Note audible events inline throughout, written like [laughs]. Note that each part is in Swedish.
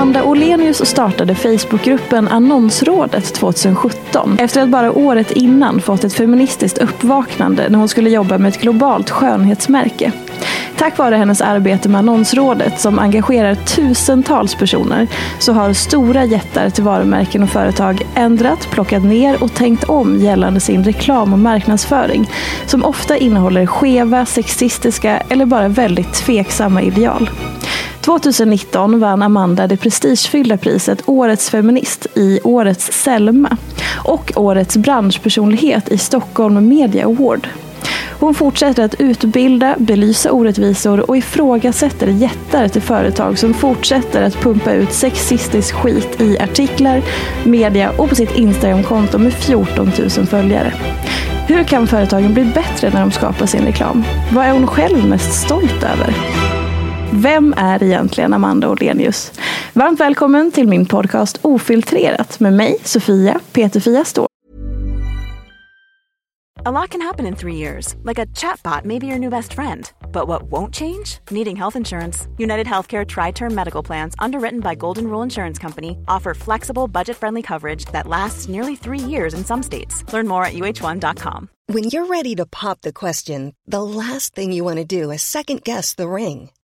Amanda Olenius startade Facebookgruppen Annonsrådet 2017 efter att bara året innan fått ett feministiskt uppvaknande när hon skulle jobba med ett globalt skönhetsmärke. Tack vare hennes arbete med Annonsrådet som engagerar tusentals personer så har stora jättar till varumärken och företag ändrat, plockat ner och tänkt om gällande sin reklam och marknadsföring som ofta innehåller skeva, sexistiska eller bara väldigt tveksamma ideal. 2019 vann Amanda det prestigefyllda priset Årets feminist i Årets Selma och Årets branschpersonlighet i Stockholm Media Award. Hon fortsätter att utbilda, belysa orättvisor och ifrågasätter jättar till företag som fortsätter att pumpa ut sexistisk skit i artiklar, media och på sitt Instagramkonto med 14 000 följare. Hur kan företagen bli bättre när de skapar sin reklam? Vad är hon själv mest stolt över? Vem är egentligen Amanda Olenius? Varmt välkommen till min podcast Ofiltrerat med mig, Sofia Peterfia Ståhl. A lot can happen in three years, like a chatbot may be your new best friend. But what won't change? Needing health insurance. United Healthcare Tri Term Medical Plans, underwritten by Golden Rule Insurance Company, offer flexible, budget friendly coverage that lasts nearly three years in some states. Learn more at uh1.com. When you're ready to pop the question, the last thing you want to do is second guess the ring.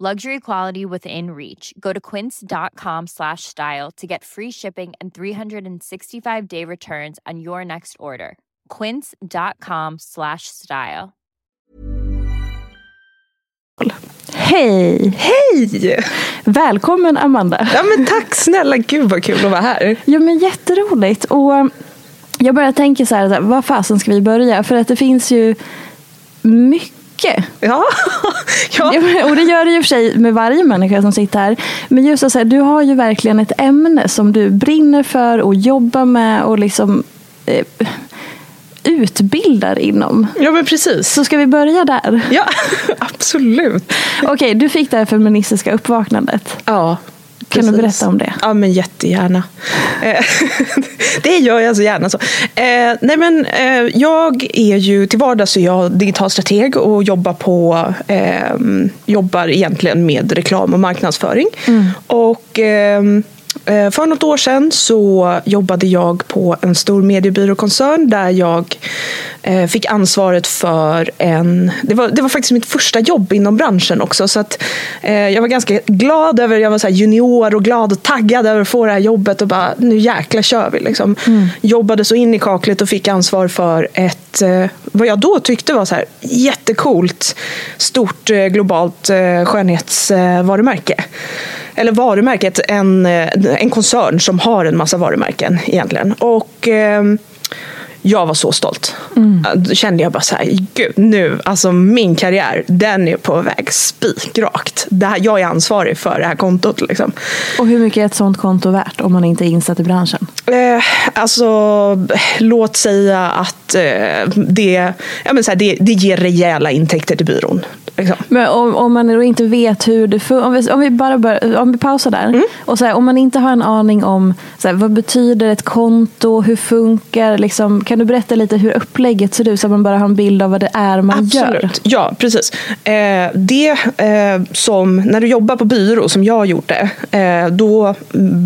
Luxury quality within reach. Go to quince.com slash style to get free shipping and 365 day returns on your next order. Quince.com slash style. Hej! Hej! Välkommen Amanda. Ja men tack snälla, gud vad kul att vara här. Ja men jätteroligt. Och Jag börjar tänka så här, så här, vad fasen ska vi börja? För att det finns ju mycket. [laughs] Ja. ja. Och det gör det ju för sig med varje människa som sitter här. Men just så här, du har ju verkligen ett ämne som du brinner för och jobbar med och liksom eh, utbildar inom. Ja men precis. Så ska vi börja där? Ja, [laughs] absolut. Okej, du fick det här feministiska uppvaknandet. Ja. Kan du berätta om det? Ja, men jättegärna. Eh, [laughs] det gör jag så gärna. Så. Eh, nej, men, eh, jag är ju till vardags är jag digital strateg och jobbar, på, eh, jobbar egentligen med reklam och marknadsföring. Mm. Och ehm, eh, för något år sedan så jobbade jag på en stor mediebyråkoncern där jag fick ansvaret för en... Det var, det var faktiskt mitt första jobb inom branschen också. Så att, eh, jag var ganska glad över, jag var så junior och glad och taggad över att få det här jobbet och bara nu jäkla kör vi. Liksom. Mm. Jobbade så in i kaklet och fick ansvar för ett, vad jag då tyckte var så här jättecoolt, stort globalt skönhetsvarumärke eller varumärket, en, en koncern som har en massa varumärken egentligen. Och eh, jag var så stolt. Mm. Då kände jag bara så här, gud nu, alltså min karriär, den är på väg spikrakt. Det här, jag är ansvarig för det här kontot. Liksom. Och hur mycket är ett sånt konto värt om man inte är insatt i branschen? Eh, alltså, låt säga att eh, det, ja, men så här, det, det ger rejäla intäkter till byrån. Liksom. Men om, om man då inte vet hur det funkar, om vi, om vi, bara bör, om vi pausar där. Mm. Och så här, om man inte har en aning om så här, vad betyder ett konto, hur funkar, liksom, kan du berätta lite hur upplägget ser ut så att man bara har en bild av vad det är man Absolut. gör? Ja, precis. Eh, det eh, som, när du jobbar på byrå som jag gjorde, eh, då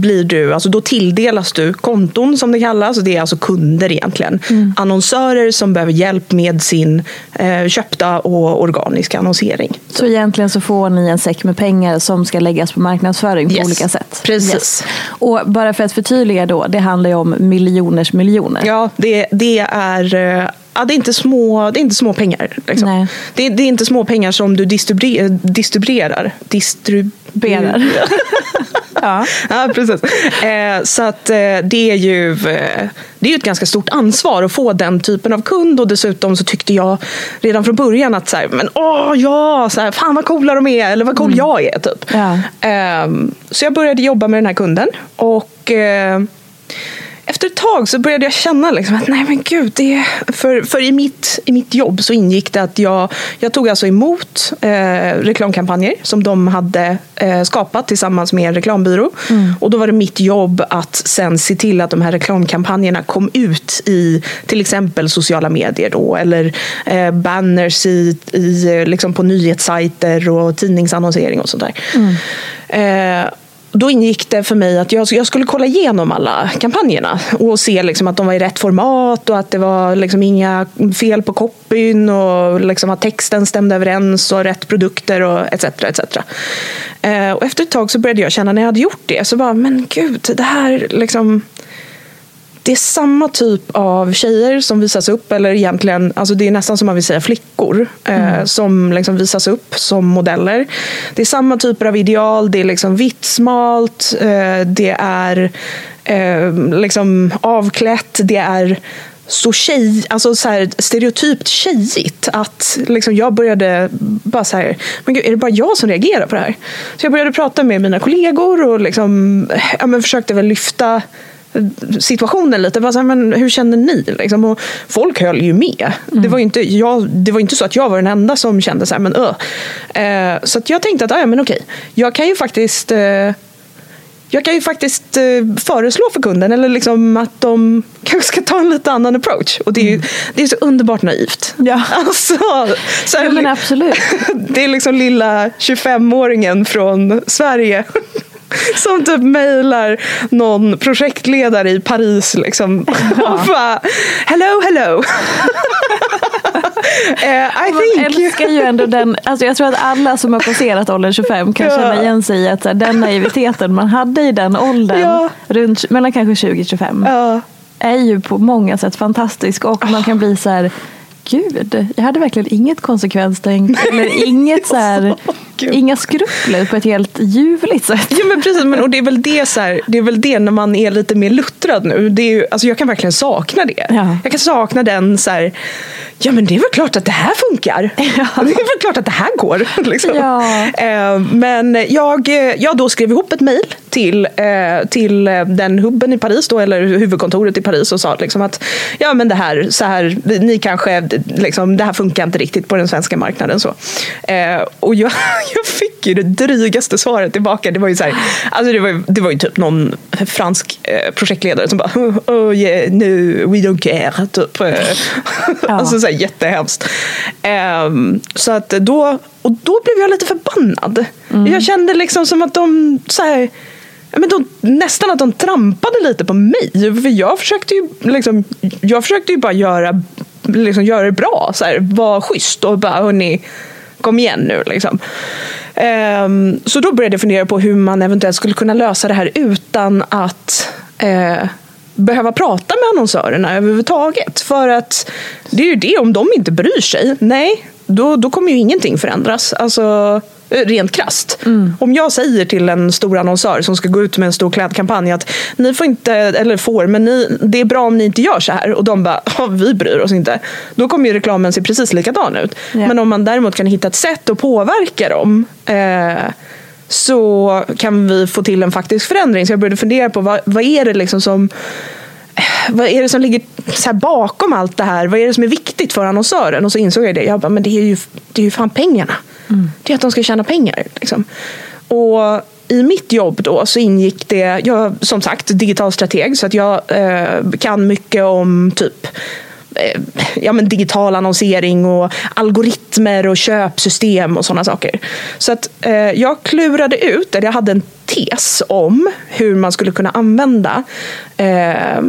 blir du, alltså då tilldelas du konton som det kallas. Det är alltså kunder egentligen. Mm. Annonsörer som behöver hjälp med sin eh, köpta och organiska annonsering. Så egentligen så får ni en säck med pengar som ska läggas på marknadsföring på yes. olika sätt? Precis. Yes. Och bara för att förtydliga då, det handlar ju om miljoners miljoner. Ja, det, det är eh, Ja, det, är inte små, det är inte små pengar. Liksom. Det, det, är inte små pengar som du distribuerar. distribuerar. Distribuerar. [laughs] ja. ja, precis. Eh, så att eh, det är ju eh, det är ett ganska stort ansvar att få den typen av kund och dessutom så tyckte jag redan från början att så här, men åh ja, så här, fan vad coola de är eller vad cool mm. jag är. Typ. Ja. Ehm, så jag började jobba med den här kunden och efter ett tag så började jag känna liksom att nej men gud, det för, för i, mitt, i mitt jobb så ingick det att jag, jag tog alltså emot eh, reklamkampanjer som de hade eh, skapat tillsammans med en reklambyrå. Mm. Och då var det mitt jobb att sen se till att de här reklamkampanjerna kom ut i till exempel sociala medier då, eller eh, banners i, i, liksom på nyhetssajter och tidningsannonsering och sånt där. Mm. Då ingick det för mig att jag, jag, skulle kolla igenom alla kampanjerna och se liksom att de var i rätt format och att det var liksom inga fel på copyn och liksom att texten stämde överens och rätt produkter och etc. etc. Eh, och efter ett tag så började jag känna när jag hade gjort det så bara, men gud, det här liksom det är samma typ av tjejer som visas upp, eller egentligen, alltså det är nästan som man vill säga flickor, eh, mm. som liksom visas upp som modeller. Det är samma typer av ideal, det är liksom vitt, smalt, eh, det är eh, liksom avklätt, det är så tjej, alltså så här, stereotypt tjejigt att liksom jag började bara så här, men gud, är det bara jag som reagerar på det här? Så jag började prata med mina kollegor och liksom, ja, försökte väl lyfta situationen lite. Bara så här, men hur känner ni? Liksom, och folk höll ju med. Mm. Det, var inte, jag, det var inte så att jag var den enda som kände så här, men öh. Eh, så att jag tänkte att, ja men okej, jag kan ju faktiskt eh, jag kan ju faktiskt eh, föreslå för kunden eller liksom att de [laughs] kanske ska ta en lite annan approach. Och det är, ju, mm. det är så underbart naivt. Ja, [laughs] alltså, så ja men absolut. [laughs] det är liksom lilla 25-åringen från Sverige [laughs] som typ mejlar någon projektledare i Paris liksom. [laughs] Ja. Och bara, hello, hello. uh, [laughs] I Man think... älskar ju ändå den, alltså jag tror att alla som har passerat åldern 25 kan känna igen sig i att den naiviteten man hade i den åldern, ja. runt, mellan kanske 20-25, ja. är ju på många sätt fantastisk och man kan bli så här Gud, jag hade verkligen inget konsekvenstänk eller inget så här Inga skrupler på ett helt ljuvligt sätt. Ja men precis, men, och det är, väl det, så här, det är väl det när man är lite mer luttrad nu. Det är ju, alltså jag kan verkligen sakna det. Ja. Jag kan sakna den så här, ja men det är väl klart att det här funkar. [laughs] Det är väl klart att det här går. [laughs] Liksom. Ja. Eh, men jag, jag då skrev ihop ett mejl till, eh, till den hubben i Paris, då, eller huvudkontoret i Paris och sa liksom att ja men det här, så här ni kanske, liksom, det här funkar inte riktigt på den svenska marknaden. Så. Eh, och jag, [laughs] [laughs] jag fick ju det drygaste svaret tillbaka. Det var ju, så här, alltså det var, det var ju typ någon fransk eh, projektledare som bara oh yeah, no, we don't care. Typ. [laughs] Ja. alltså så här, jättehemskt. Ehm, så att då, och då blev jag lite förbannad. Jag kände liksom som att de så här, men de, nästan att de trampade lite på mig. För jag försökte ju, liksom, jag försökte ju bara göra, liksom, göra det bra. Så här, vara schysst och bara, hörni, kom igen nu. Liksom. Um, så då började jag fundera på hur man eventuellt skulle kunna lösa det här utan att uh, behöva prata med annonsörerna överhuvudtaget. För att det är ju det, om de inte bryr sig, nej, då, då kommer ju ingenting förändras. Alltså, eh, rent krasst. Om jag säger till en stor annonsör som ska gå ut med en stor klädkampanj att ni får inte, eller får, men ni, det är bra om ni inte gör så här. Och de bara, "Ja, vi bryr oss inte. Då kommer ju reklamen se precis likadan ut. Ja. Men om man däremot kan hitta ett sätt att påverka dem eh, så kan vi få till en faktisk förändring. Så jag började fundera på vad, vad är det liksom som vad är det som ligger så bakom allt det här? Vad är det som är viktigt för annonsören? Och så insåg jag det. Jag bara, men det är ju, det är ju fan pengarna. Det är att de ska tjäna pengar. Liksom. Och i mitt jobb då så ingick det, jag är som sagt digital strateg så att jag eh, kan mycket om typ ja, men digital annonsering och algoritmer och köpsystem och sådana saker. Så att eh, jag klurade ut, eller jag hade en tes om hur man skulle kunna använda eh,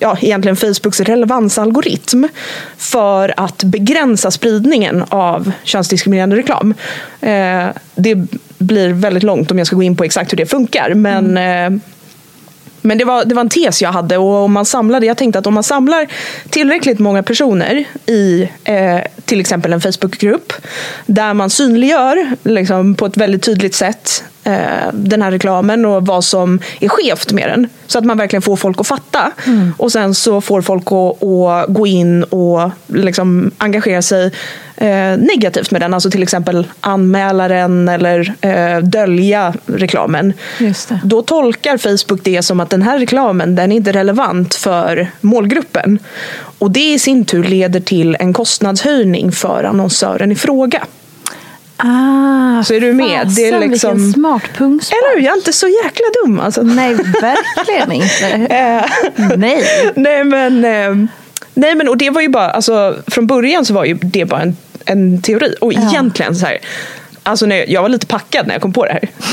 ja, egentligen Facebooks relevansalgoritm för att begränsa spridningen av könsdiskriminerande reklam. Eh, det blir väldigt långt om jag ska gå in på exakt hur det funkar, men eh, men det var, det var en tes jag hade och om man samlade, jag tänkte att om man samlar tillräckligt många personer i eh, till exempel en Facebookgrupp där man synliggör liksom, på ett väldigt tydligt sätt eh, den här reklamen och vad som är skevt med den. Så att man verkligen får folk att fatta. Och sen så får folk att, att gå in och liksom engagera sig eh, negativt med den. Alltså till exempel anmäla den eller eh, dölja reklamen. Just det. Då tolkar Facebook det som att den här reklamen den är inte relevant för målgruppen. Och det i sin tur leder till en kostnadshöjning för annonsören i fråga. Ah, Så är du med? Det är fasen, liksom- Vilken smart pungspark. Eller hur? Jag är inte så jäkla dum alltså. Nej, verkligen inte. [laughs] Eh, Nej. nej men, eh, nej men och det var ju bara, alltså från början så var ju det bara en, en teori. Och Ja. egentligen så här, alltså när jag, jag var lite packad när jag kom på det här. [laughs]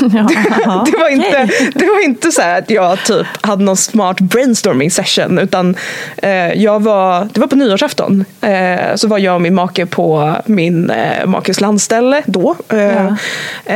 Ja, [laughs] det, var inte, det var inte så att jag typ hade någon smart brainstorming session utan eh, jag var, det var på nyårsafton. Eh, så var jag och min make på min eh, makes landställe då. Eh,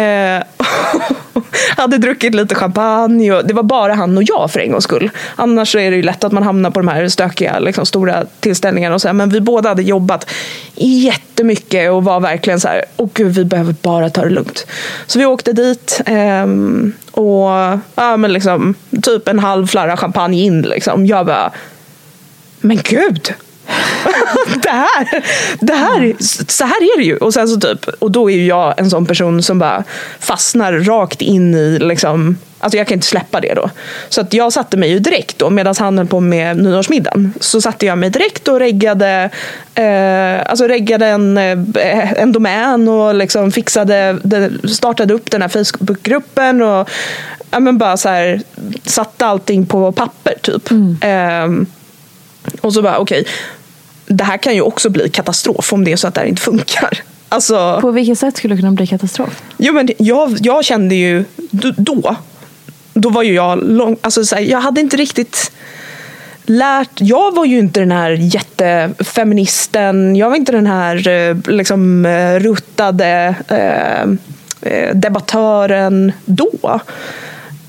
eh, [laughs] [laughs] hade druckit lite champagne och det var bara han och jag för en gångs skull. Annars så är det ju lätt att man hamnar på de här stökiga liksom, stora tillställningarna och så här. Men vi båda hade jobbat jättemycket och var verkligen så här, åh gud vi behöver bara ta det lugnt. Så vi åkte dit ehm, och ja, men liksom, typ en halv flarra champagne in. Liksom. Jag bara, men gud! Det här, det här, så här är det ju. Och, sen så typ, och då är ju jag en sån person som bara fastnar rakt in i, liksom, alltså jag kan inte släppa det då. Så att jag satte mig ju direkt då, medan han höll på med nyårsmiddagen, så satte jag mig direkt och reggade, eh, alltså reggade en, eh, en domän och liksom fixade, startade upp den här Facebookgruppen och ja, men bara så här, satte allting på papper typ. Ehm, och så bara, okej, det här kan ju också bli katastrof om det är så att det här inte funkar. Alltså, På vilket sätt skulle det kunna bli katastrof? jo, men jag, jag kände ju då, då var ju jag lång, alltså så här, jag hade inte riktigt lärt, jag var ju inte den här jättefeministen, jag var inte den här eh, liksom eh, ruttade eh, eh, debattören då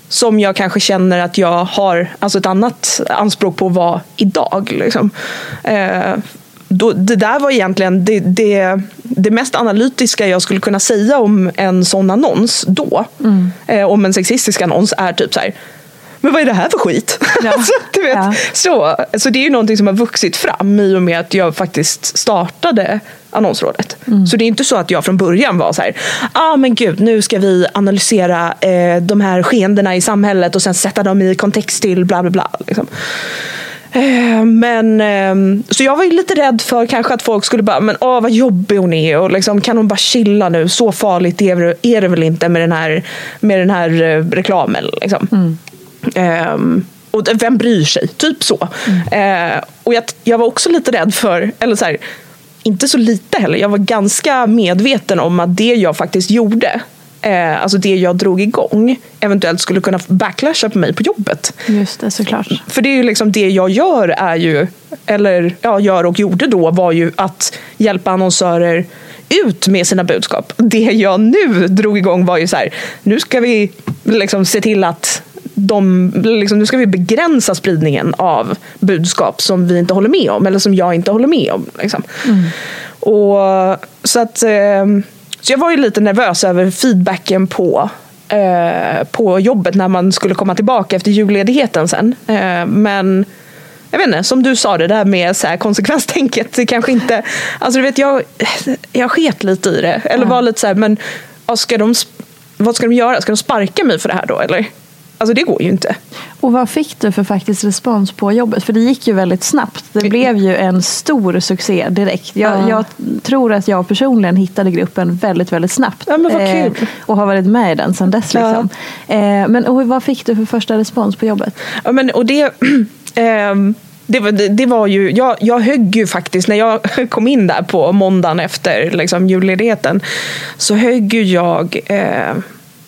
som jag kanske känner att jag har alltså ett annat anspråk på att vara idag. Liksom. Eh, då, det där var egentligen, det, det, det mest analytiska jag skulle kunna säga om en sån annons då, Mm. eh, om en sexistisk annons, är typ så här. Men vad är det här för skit? Ja. [laughs] alltså, du vet, Ja. så, så det är ju någonting som har vuxit fram i och med att jag faktiskt startade annonsrådet. Mm. Så det är inte så att jag från början var så här, ah men gud nu ska vi analysera eh, de här skeendena i samhället och sen sätta dem i kontext till bla bla bla. Liksom. Eh, Men, ehm, så jag var ju lite rädd för kanske att folk skulle bara, men åh vad jobbig hon är och liksom, kan hon bara chilla nu? Så farligt är det, väl inte med den här, med den här eh, reklamen. Liksom. Ehm, och vem bryr sig? Typ så. Eh, och jag, jag var också lite rädd för, eller så här, inte så lite heller, jag var ganska medveten om att det jag faktiskt gjorde, eh, alltså det jag drog igång, eventuellt skulle kunna backlasha på mig på jobbet. Just det, såklart. För det är ju liksom det jag gör är ju, eller ja, gör och gjorde då var ju att hjälpa annonsörer ut med sina budskap. Det jag nu drog igång var ju så här, nu ska vi liksom se till att de, liksom, nu ska vi begränsa spridningen av budskap som vi inte håller med om eller som jag inte håller med om. Liksom. Och, så att eh, så jag var ju lite nervös över feedbacken på, eh, på jobbet när man skulle komma tillbaka efter julledigheten sen. Eh, men jag vet inte, som du sa det där med så här konsekvenstänket. Det kanske inte, alltså du vet jag, jag sket lite i det. Eller var lite så här, men ja, ska de, vad ska de göra? Ska de sparka mig för det här då eller? Alltså det går ju inte. Och vad fick du för faktisk respons på jobbet? För det gick ju väldigt snabbt. Det blev ju en stor succé direkt. Jag, Ja. jag tror att jag personligen hittade gruppen väldigt, väldigt snabbt. Ja, men vad Eh, kul. och har varit med i den sedan dess. Liksom. Eh, men och vad fick du för första respons på jobbet? Ja, men, och det, [clears throat] ehm, det, var, det, det var ju, jag, jag högg ju faktiskt, när jag [laughs] kom in där på måndagen efter liksom, julledigheten, så högg ju jag eh,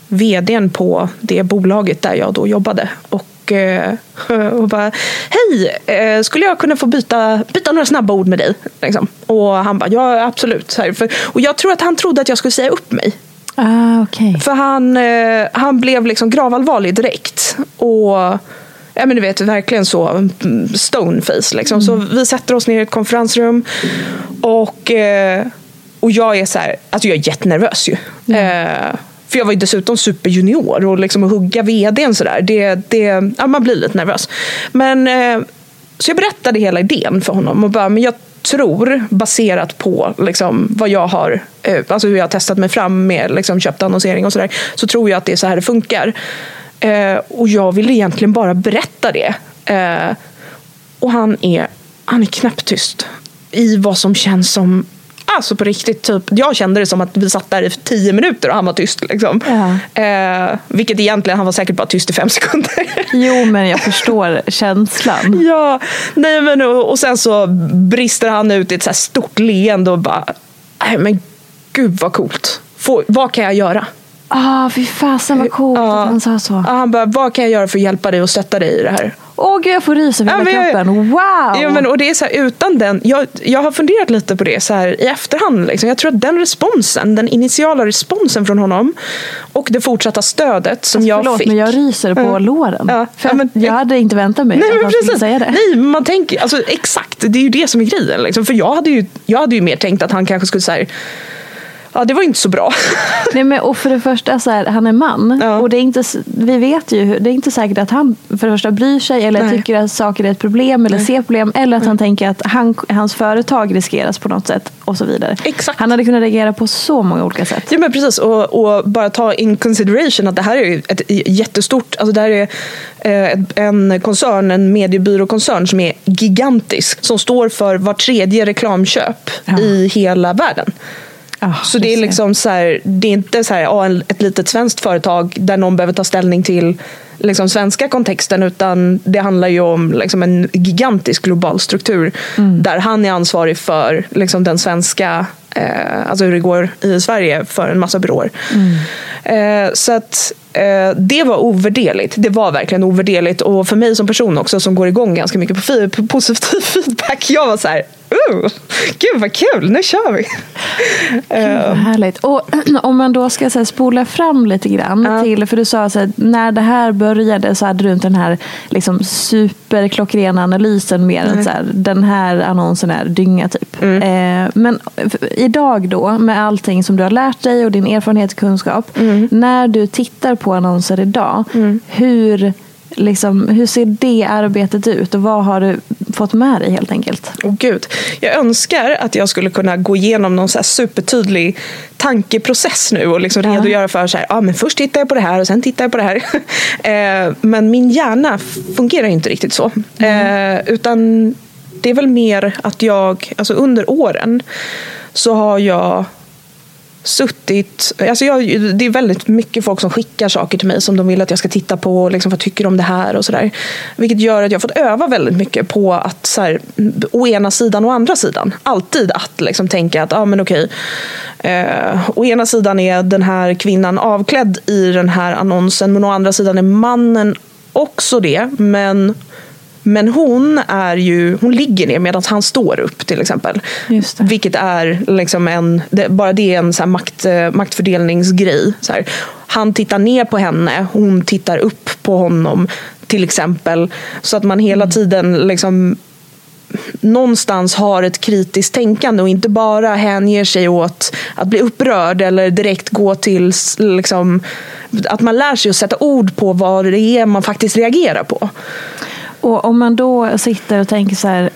vdn på det bolaget där jag då jobbade. Och, eh, [laughs] och bara, hej, eh, skulle jag kunna få byta, byta några snabba ord med dig? Liksom. Och han bara, ja absolut. Och jag tror att han trodde att jag skulle säga upp mig. Ah, okay. För han, eh, han blev liksom gravallvarlig direkt. Och ja, men du vet, verkligen så mm, stoneface. Liksom. Så vi sätter oss ner i ett konferensrum. Och, och jag är så här, alltså jag är jättenervös ju. Eh, för jag var ju dessutom superjunior och liksom att hugga vdn sådär, det, det, ja, man blir lite nervös. Men, eh, så jag berättade hela idén för honom och bara, men jag tror, baserat på liksom, vad jag har, eh, alltså hur jag har testat mig fram med liksom, köpt annonsering och sådär, så tror jag att det är så här det funkar. Eh, och jag ville egentligen bara berätta det. Eh, och han är, han är knäpptyst i vad som känns som Alltså på riktigt, typ, jag kände det som att vi satt där i tio minuter och han var tyst. Liksom. Ja. Eh, vilket egentligen, han var säkert bara tyst i fem [laughs] sekunder. Jo, men jag förstår känslan. [laughs] ja, nej men och, och sen så brister han ut i ett så stort leende och bara, nej men gud vad coolt. Få, vad kan jag göra? Ah, fy fasen vad coolt Ja. att han sa så. Ja, han bara, vad kan jag göra för att hjälpa dig och stötta dig i det här? Åh gud, jag får rys över Ja, hela jag- kroppen. Wow! Ja, men, och det är så här, utan den, jag, jag har funderat lite på det så här, i efterhand. Liksom. Jag tror att den responsen, den initiala responsen från honom och det fortsatta stödet som jag Förlåt, fick. men jag ryser på Ja. låren. Ja. För Ja, men- jag hade inte väntat mig Nej, att han skulle säga det. Nej, man tänker, alltså, exakt, det är ju det som är grejen. Liksom. För jag hade, ju, jag hade ju mer tänkt att han kanske skulle säga Ja, det var inte så bra. [laughs] Nej, men, och för det första, så här, han är man. Ja. Och det är inte, vi vet ju, det är inte säkert att han för det första bryr sig eller Nej. tycker att saker är ett problem eller ser problem. Eller att han tänker att han, hans företag riskeras på något sätt och så vidare. Exakt. Han hade kunnat reagera på så många olika sätt. Ja men precis och, och bara ta in consideration att det här är ett jättestort, alltså det här är eh, en koncern, en mediebyråkoncern som är gigantisk. Som står för var tredje reklamköp Ja. i hela världen. Ah, Så det är liksom så här, det är inte så här, en- ett litet svenskt företag där någon behöver ta ställning till liksom svenska kontexten utan det handlar ju om liksom en gigantisk global struktur där han är ansvarig för liksom den svenska, eh, alltså hur det går i Sverige för en massa byråer. Eh, så att eh, det var ovärderligt. Det var verkligen ovärderligt och för mig som person också som går igång ganska mycket på, på positiv [laughs] feedback. Jag var så här, Woho! Gud vad kul, nu kör vi! Gud, vad härligt. Och [clears throat] om man då ska så här, spola fram lite grann Ja. till, för du sa så här, när det här började så hade du inte den här liksom, superklockrena analysen mer än så här, den här annonsen är dynga typ. Mm. Eh, men f- idag då, med allting som du har lärt dig och din erfarenhet och kunskap, Mm. när du tittar på annonser idag, hur, liksom, hur ser det arbetet ut och vad har du fått med dig helt enkelt? Åh gud. Jag önskar att jag skulle kunna gå igenom någon så supertydlig tankeprocess nu och liksom redogöra för så här, ah, men först tittar jag på det här och sen tittar jag på det här. [laughs] eh, men min hjärna fungerar inte riktigt så. Eh, utan det är väl mer att jag, alltså under åren så har jag suttit... Alltså jag, det är väldigt mycket folk som skickar saker till mig som de vill att jag ska titta på. och Liksom, vad tycker de om det här? och sådär. Vilket gör att jag har fått öva väldigt mycket på att så här, å ena sidan och andra sidan. Alltid att liksom, tänka att ah, men okej, eh, å ena sidan är den här kvinnan avklädd i den här annonsen men å andra sidan är mannen också det. Men men hon, är ju, hon ligger ner medan han står upp till exempel. Vilket är liksom en, det, bara det är en så makt, eh, maktfördelningsgrej. Så här. Han tittar ner på henne, hon tittar upp på honom till exempel. Så att man hela tiden liksom någonstans har ett kritiskt tänkande och inte bara hänger sig åt att bli upprörd eller direkt gå till liksom, att man lär sig att sätta ord på vad det är man faktiskt reagerar på. Och om man då sitter och tänker så här,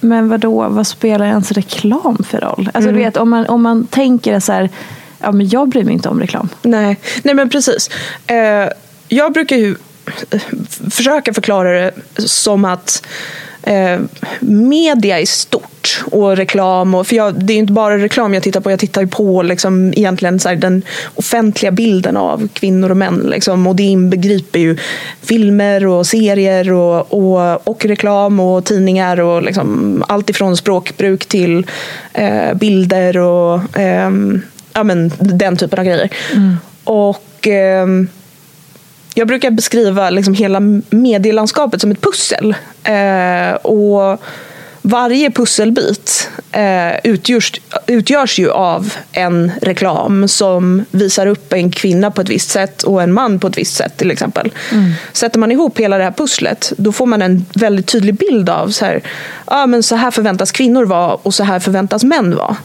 men vadå, vad spelar ens reklam för roll? Alltså Mm. du vet, om man, om man tänker så här, ja men jag bryr mig inte om reklam. Nej, Nej men precis. Eh, jag brukar ju eh, försöka förklara det som att eh, media i stort och reklam. Och, för jag, det är ju inte bara reklam jag tittar på. Jag tittar på liksom, egentligen så här, den offentliga bilden av kvinnor och män. Liksom, och det inbegriper ju filmer och serier och, och, och reklam och tidningar. och liksom, Allt ifrån språkbruk till eh, bilder och ehm, ja, men, den typen av grejer. Och ehm, jag brukar beskriva liksom hela medielandskapet som ett pussel. Eh, och varje pusselbit eh, utgörs, utgörs ju av en reklam som visar upp en kvinna på ett visst sätt och en man på ett visst sätt till exempel. Sätter man ihop hela det här pusslet då får man en väldigt tydlig bild av så här, ja, men så här förväntas kvinnor vara och så här förväntas män vara.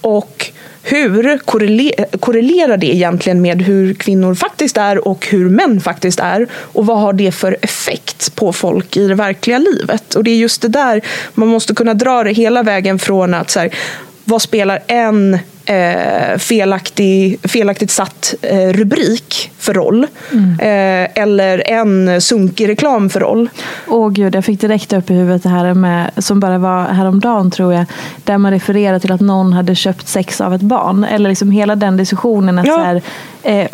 Och hur korrelerar det egentligen med hur kvinnor faktiskt är och hur män faktiskt är? Och vad har det för effekt på folk i det verkliga livet? Och det är just det där man måste kunna dra det hela vägen från att så här, vad spelar en eh, felaktig, felaktigt satt eh, rubrik för roll? Eh, eller en sunkig reklam för roll? Åh gud, jag fick direkt upp i huvudet det här med, som bara var häromdagen tror jag, där man refererar till att någon hade köpt sex av ett barn. Eller liksom hela den diskussionen att Ja. så här, eh,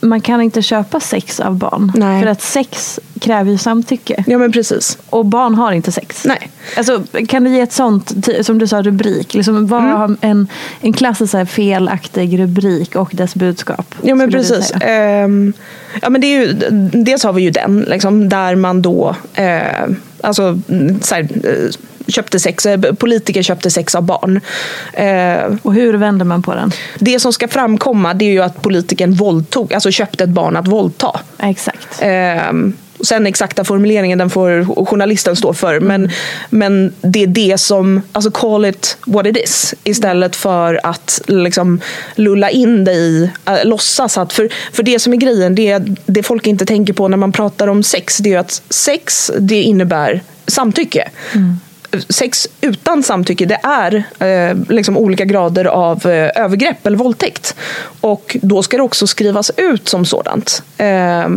man kan inte köpa sex av barn. Nej. För att sex kräver ju samtycke. Ja men precis. Och barn har inte sex. Nej. Alltså, kan du ge ett sånt, som du sa, rubrik? Liksom, vad Mm. en, en klassisk här felaktig rubrik och dess budskap? Ja men precis. Ehm, ja, men det är ju, dels har vi ju den, liksom, där man då eh, alltså, mm, så här, eh, köpte sex, eh, politiker köpte sex av barn. Eh, Och hur vänder man på den? det som ska framkomma det är ju att politikern våldtog, alltså köpte ett barn att våldta. Exakt. Ehm, sen exakta formuleringen den får journalisten stå för. Men, men det är det som, alltså call it what it is. Istället för att liksom lulla in dig i, äh, låtsas att, för, för det som är grejen, det, det folk inte tänker på när man pratar om sex, det är att sex, det innebär samtycke. Sex utan samtycke det är eh, liksom olika grader av eh, övergrepp eller våldtäkt. Och då ska det också skrivas ut som sådant. Eh,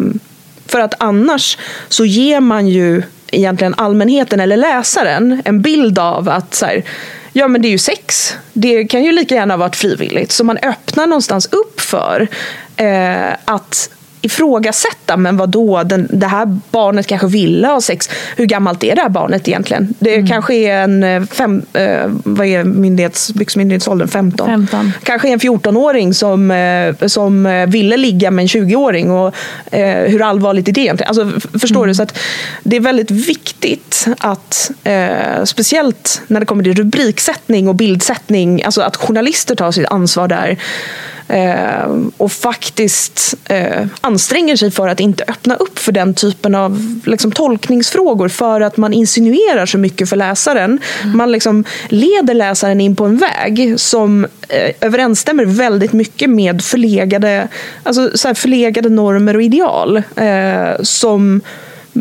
för att annars så ger man ju egentligen allmänheten eller läsaren en bild av att så här, ja men det är ju sex. Det kan ju lika gärna ha varit frivilligt. Så man öppnar någonstans upp för eh, att ifrågasätta, men vad då? Den, det här barnet kanske ville ha sex. Hur gammalt är det här barnet egentligen? Det Mm. kanske är en, eh, fem, eh, vad är myndighets, byxmyndighetsåldern? 15. 15. Kanske en 14-åring som, eh, som eh, ville ligga med en 20-åring. Och, eh, hur allvarligt är det egentligen? Alltså, förstår du? Så att det är väldigt viktigt att, eh, speciellt när det kommer till rubriksättning och bildsättning, alltså att journalister tar sitt ansvar där. Eh, och faktiskt eh, anstränger sig för att inte öppna upp för den typen av liksom, tolkningsfrågor för att man insinuerar så mycket för läsaren. Man liksom leder läsaren in på en väg som eh, överensstämmer väldigt mycket med förlegade, alltså, så förlegade normer och ideal som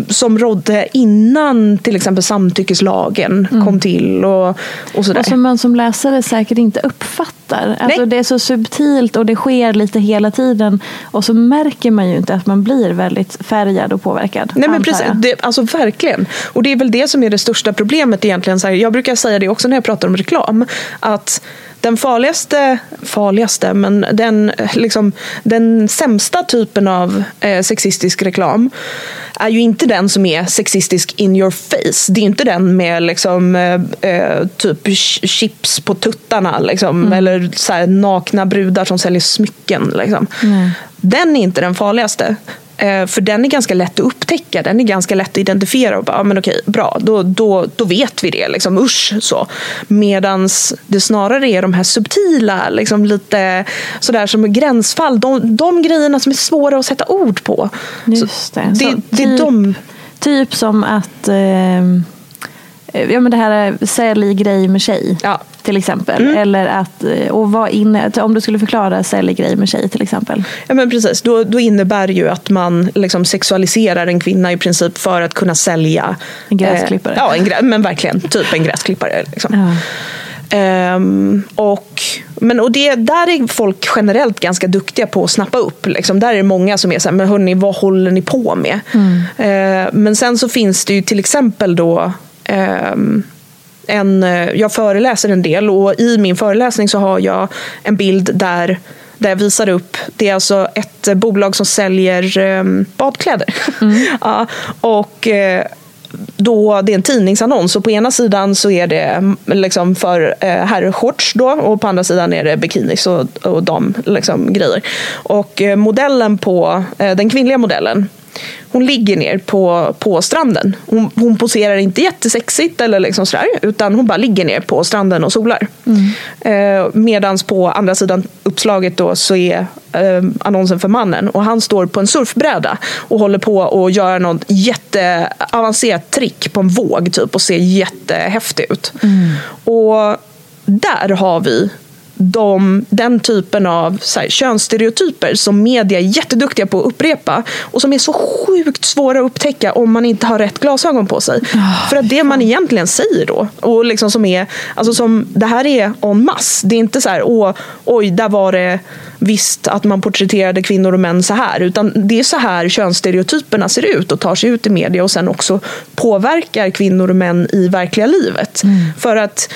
som rådde innan till exempel samtyckeslagen kom till. Och, och sådär. Och som man som läsare säkert inte uppfattar. Alltså Nej. det är så subtilt och det sker lite hela tiden. Och så märker man ju inte att man blir väldigt färgad och påverkad. Nej, men precis, det, alltså verkligen. Och det är väl det som är det största problemet egentligen. Så här, jag brukar säga det också när jag pratar om reklam. Att den farligaste, farligaste, men den, liksom, den sämsta typen av eh, sexistisk reklam är ju inte den som är sexistisk in your face. Det är inte den med liksom, eh, eh, typ ch- chips på tuttarna liksom, eller så här, nakna brudar som säljer smycken. Liksom. Den är inte den farligaste. Eh, För den är ganska lätt att upptäcka, den är ganska lätt att identifiera. Och bara, ja, men okej, bra, då, då, då vet vi det. Liksom, usch, så. Medans det snarare är de här subtila, liksom, lite sådär som gränsfall. De, de grejerna som är svåra att sätta ord på. Just det. det, det är typ- de... Typ som att ehm, Ja, men det här är sälj grej med tjej. Ja. Till exempel. Mm. Eller att, eh, och vad inne, om du skulle förklara sälj grej med tjej till exempel. Ja, men precis. Då, då innebär det ju att man liksom sexualiserar en kvinna i princip för att kunna sälja... En gräsklippare. Eh, ja, en men verkligen. Typ en gräsklippare. Liksom. Ja. Ehm, och men, och det, där är folk generellt ganska duktiga på att snappa upp. Liksom. Där är det många som är så här, men hörni, vad håller ni på med? Ehm, men sen så finns det ju till exempel då ehm, en, eh, jag föreläser en del och i min föreläsning så har jag en bild där där jag visar upp, det är alltså ett bolag som säljer eh, badkläder. [laughs] ja, och eh, då det är en tidningsannons och på ena sidan så är det mm, liksom för eh, herrshorts då och på andra sidan är det bikinis och, och dam liksom, grejer. Och modellen på, den kvinnliga modellen hon ligger ner på, på stranden. Hon, hon poserar inte jättesexigt eller liksom sådär, utan hon bara ligger ner på stranden och solar. Eh, Medan på andra sidan uppslaget då så är eh, annonsen för mannen och han står på en surfbräda och håller på att göra något jätteavancerat trick på en våg typ och ser jättehäftig ut. Och där har vi de, den typen av så här, könsstereotyper som media är jätteduktiga på att upprepa och som är så sjukt svåra att upptäcka om man inte har rätt glasögon på sig. För att det man egentligen säger då, och liksom som är, alltså som, det här är en masse. Det är inte så här, Åh, oj, där var det visst att man porträtterade kvinnor och män så här. Utan det är så här könsstereotyperna ser ut och tar sig ut i media och sen också påverkar kvinnor och män i verkliga livet. För att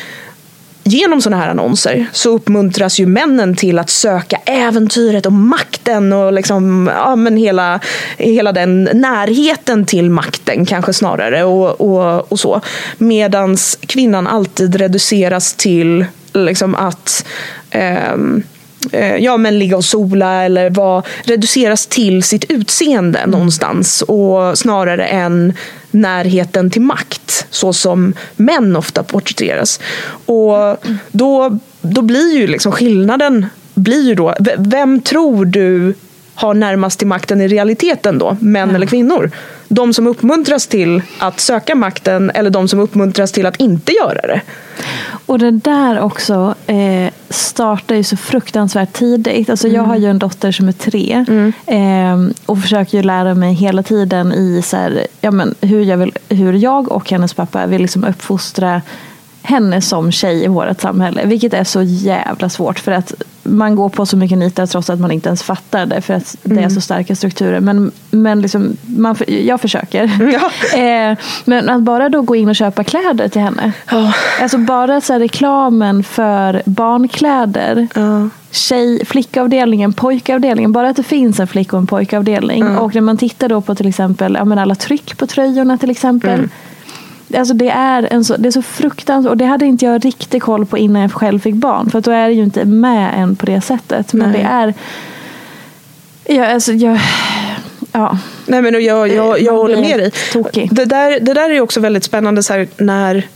Genom sådana här annonser så uppmuntras ju männen till att söka äventyret och makten och liksom, ja, men hela, hela den närheten till makten kanske snarare. Och, och, och så. Medans kvinnan alltid reduceras till liksom att eh, ja, men ligga och sola eller vad, reduceras till sitt utseende någonstans och snarare än närheten till makt så som män ofta porträtteras. Och då, då blir ju liksom skillnaden blir ju då, vem tror du har närmast till makten i realiteten då? Män eller kvinnor? De som uppmuntras till att söka makten eller de som uppmuntras till att inte göra det? Och det där också eh, startar ju så fruktansvärt tidigt. Alltså Jag har ju en dotter som är tre eh, och försöker ju lära mig hela tiden i så här, ja, men hur, jag vill, hur jag och hennes pappa vill liksom uppfostra henne som tjej i vårt samhälle. Vilket är så jävla svårt för att man går på så mycket nitar trots att man inte ens fattar det för att det är Mm. så starka strukturer. Men, men liksom, man, jag försöker. [laughs] Ja. [laughs] Eh, men att bara då gå in och köpa kläder till henne. Ja. Alltså bara så reklamen för barnkläder. Ja. Tjej, flickavdelningen, pojkavdelningen. Bara att det finns en flick och en pojkavdelning. Och när man tittar då på till exempel ja, alla tryck på tröjorna till exempel. Mm. Alltså det är, en så, det är så fruktansvärt. Och det hade inte jag riktigt koll på innan jag själv fick barn. För då är det ju inte med än på det sättet. Men Nej. det är... Ja, alltså, jag, ja. Nej, men jag, jag, jag Man håller med dig. tokig. Det där, det där är också väldigt spännande så här, när...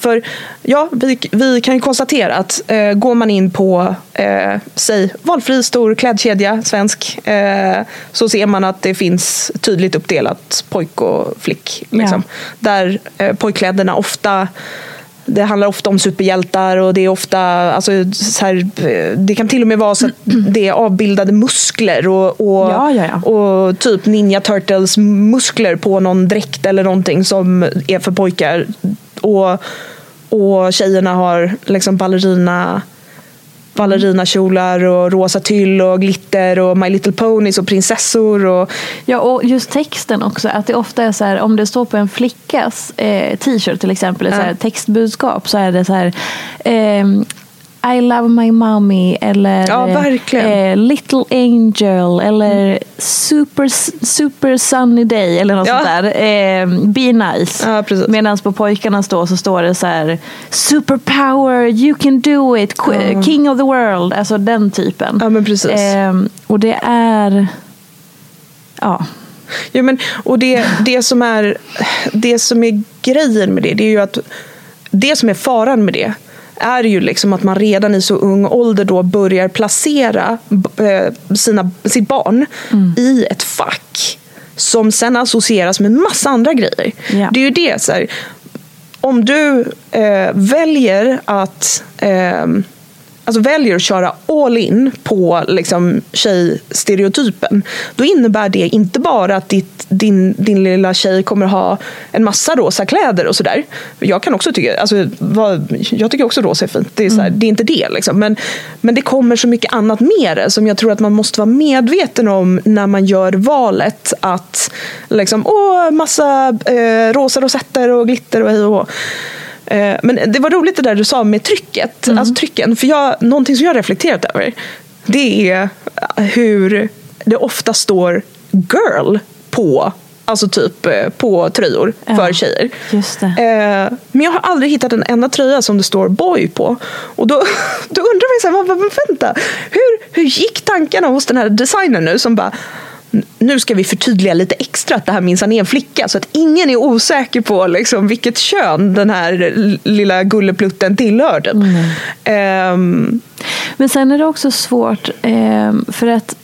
För ja, vi, vi kan ju konstatera att eh, går man in på, eh, säg, valfri stor klädkedja, svensk, eh, så ser man att det finns tydligt uppdelat pojk och flick. Liksom. Där eh, pojkkläderna ofta det handlar ofta om superhjältar och det är ofta, alltså, så här, eh, det kan till och med vara så att det är avbildade muskler och, och, Ja, ja, ja. och typ Ninja Turtles muskler på någon dräkt eller någonting som är för pojkar. Och, och tjejerna har liksom ballerina ballerinakjolar och rosa tyll och glitter och My Little Ponies och prinsessor. Och, Ja, och just texten också. Att det ofta är så här, om det står på en flickas eh, t-shirt till exempel, ett så här, textbudskap, så är det så här ehm, I love my mommy eller Ja, eh, Little angel eller super, super sunny day eller något Ja. sånt där. Eh, be nice. Ja. Medan på pojkarna står så står det så här superpower, you can do it, qu- king of the world. Alltså den typen. Ja, men precis. Ehm, och det är... Ja. Ja, men, och det, det, som är, det som är grejen med det, det är ju att det som är faran med det är ju liksom att man redan i så ung ålder då börjar placera eh, sina, sitt barn i ett fack som sen associeras med massa andra grejer. Ja. Det är ju det, så här, om du eh, väljer att eh, alltså väljer att köra all in på liksom, tjejstereotypen då innebär det inte bara att ditt, din, din lilla tjej kommer ha en massa rosa kläder och sådär. Jag kan också tycka, alltså, vad, jag tycker också rosa är fint. Det är, så här, det är inte det. Liksom. Men, men det kommer så mycket annat med det som jag tror att man måste vara medveten om när man gör valet att liksom, åh, massa eh, rosa rosetter och glitter och hej och hå. Eh, Men det var roligt det där du sa med trycket, alltså trycken. För jag, någonting som jag har reflekterat över det är hur det ofta står girl på Alltså typ eh, på tröjor Ja, för tjejer. Eh, men jag har aldrig hittat en enda tröja som det står boy på. Och då, [laughs] då undrar man, vad- vänta, hur, hur gick tankarna hos den här designern nu som bara nu ska vi förtydliga lite extra att det här minsann är en flicka så att ingen är osäker på liksom, vilket kön den här lilla gulleplutten tillhör. Typ. Ehm, Men sen är det också svårt eh, för att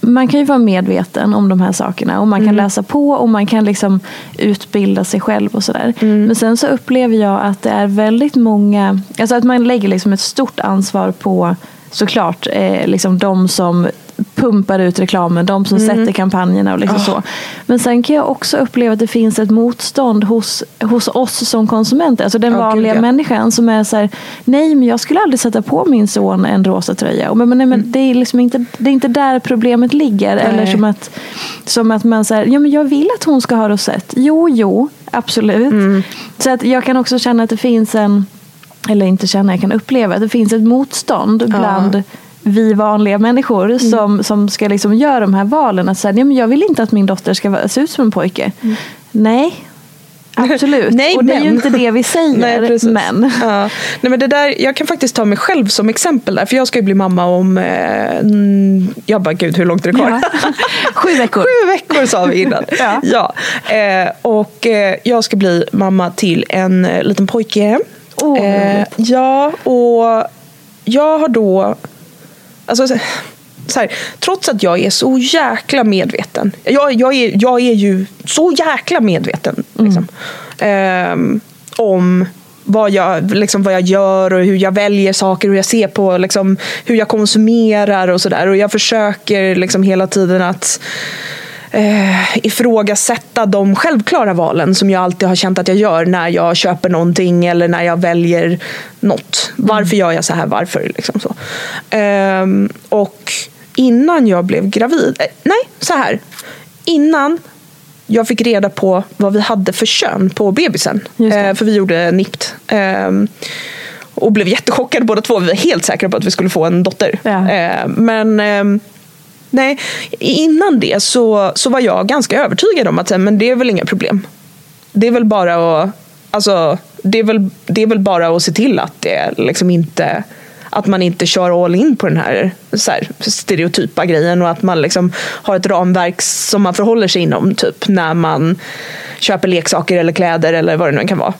man kan ju vara medveten om de här sakerna och man kan läsa på och man kan liksom utbilda sig själv och sådär. Men sen så upplever jag att det är väldigt många, alltså att man lägger liksom ett stort ansvar på såklart eh, liksom de som pumpar ut reklamen, de som sätter kampanjerna och liksom så. Men sen kan jag också uppleva att det finns ett motstånd hos, hos oss som konsumenter, alltså den Ja, gud, vanliga ja. människan som är så här, nej men jag skulle aldrig sätta på min son en rosa tröja. Och Men, men, nej, men det, är liksom inte, det är inte där problemet ligger. Eller som att, som att man säger, ja men jag vill att hon ska ha rosett. Jo, jo, absolut. Så att jag kan också känna att det finns en, eller inte känna, jag kan uppleva att det finns ett motstånd bland vi vanliga människor som, som ska liksom göra de här valen. Att säga, ja, men jag vill inte att min dotter ska se ut som en pojke. Nej, absolut. [laughs] Nej, och det är ju inte det vi [laughs] säger. Nej, men. Ja. Nej, men det där, jag kan faktiskt ta mig själv som exempel där. För jag ska ju bli mamma om... Eh, mm, jag bara, gud hur långt är det kvar? Ja. [laughs] Sju veckor. Sju veckor sa vi innan. Ja. Eh, och eh, jag ska bli mamma till en eh, liten pojke. Roligt. ja, och jag har då... Alltså, så- så här, trots att jag är så jäkla medveten. Jag, jag, är, jag är ju så jäkla medveten. Liksom, ehm, om vad jag, liksom, vad jag gör och hur jag väljer saker, hur jag ser på liksom, hur jag konsumerar och sådär. Och jag försöker liksom, hela tiden att eh, ifrågasätta de självklara valen som jag alltid har känt att jag gör när jag köper någonting eller när jag väljer något. Varför gör jag så här? Varför? Liksom så. Ehm, och innan jag blev gravid, eh, nej så här. Innan jag fick reda på vad vi hade för kön på bebisen. Eh, för vi gjorde NIPT. Ehm, och blev jättechockade båda två. Vi var helt säkra på att vi skulle få en dotter. Ja. Eh, men ehm, nej, innan det så, så var jag ganska övertygad om att men det är väl inga problem. Det är väl bara att, alltså, det är väl, det är väl bara att se till att det liksom inte att man inte kör all in på den här, så här stereotypa grejen och att man liksom har ett ramverk som man förhåller sig inom typ när man köper leksaker eller kläder eller vad det nu kan vara.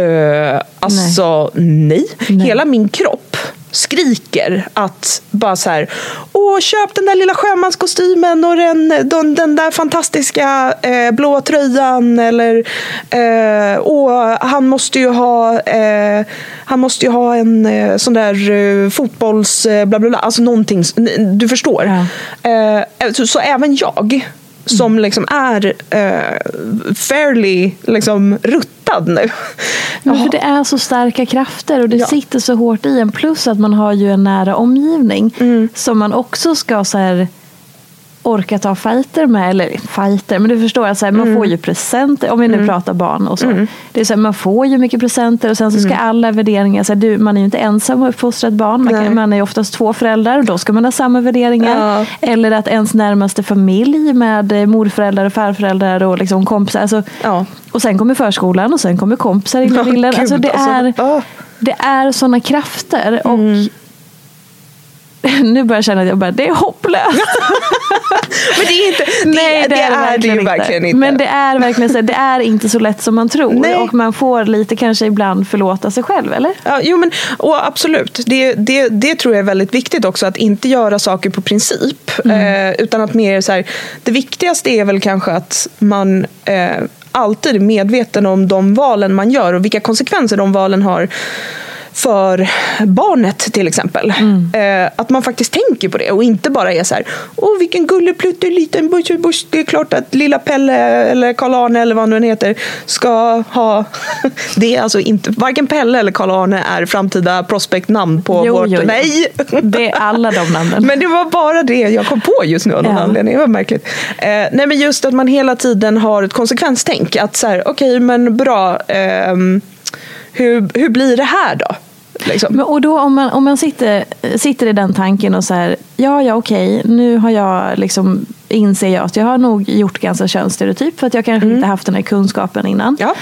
Uh, alltså nej. Hela min kropp skriker att bara så här, åh köp den där lilla sjömanskostymen och den, den, den där fantastiska eh, blå tröjan eller eh, åh, han måste ju ha eh, han måste ju ha en eh, sån där eh, fotbolls eh, bla bla bla, alltså någonting, du förstår. Eh, så, så även jag som liksom är eh, fairly liksom, ruttad nu. Men för det är så starka krafter och det Ja. sitter så hårt i en. Plus att man har ju en nära omgivning Mm. som man också ska så här, orka ta fighter med. Eller fighter, men du förstår. att så här, man Mm. får ju presenter. Om vi nu pratar barn och så. Det är så här, man får ju mycket presenter och sen så ska Mm. alla värderingar. Så här, du, man är ju inte ensam och uppfostrat barn. Man, kan, man är ju oftast två föräldrar och då ska man ha samma värderingar. Ja. Eller att ens närmaste familj med eh, morföräldrar och farföräldrar och liksom kompisar. Alltså, Ja. och sen kommer förskolan och sen kommer kompisar in i bilden. gud, Alltså det, alltså. är, Ah. det är sådana krafter. Och [laughs] nu börjar jag känna att jag bara, det är hopplöst. [laughs] Men det är inte, det, Nej, det, är det ju verkligen inte. Men det är verkligen så, det är inte så lätt som man tror. Nej. Och man får lite kanske ibland förlåta sig själv, eller? Ja, jo, men, och absolut, det, det, det tror jag är väldigt viktigt också. Att inte göra saker på princip. Eh, utan att mer så här, det viktigaste är väl kanske att man eh, alltid är medveten om de valen man gör och vilka konsekvenser de valen har för barnet till exempel. Eh, att man faktiskt tänker på det och inte bara är så här, åh vilken gulleplutte liten bush, bush. Det är klart att lilla Pelle eller Karl-Arne eller vad han nu heter ska ha. [laughs] Det är alltså inte, varken Pelle eller Karl-Arne är framtida prospect-namn på Jo, vårt... jo, jo. Nej! [laughs] Det är alla de namnen. Men det var bara det jag kom på just nu av någon Ja. anledning. Det var märkligt. Eh, nej men just att man hela tiden har ett konsekvenstänk. Att så här, okej men bra. ehm, hur, hur blir det här då? Liksom. Men, och då om man, om man sitter, sitter i den tanken och så här, ja, ja, okej, nu har jag liksom, inser jag att jag har nog gjort ganska könsstereotyp för att jag kanske inte haft den här kunskapen innan. Ja.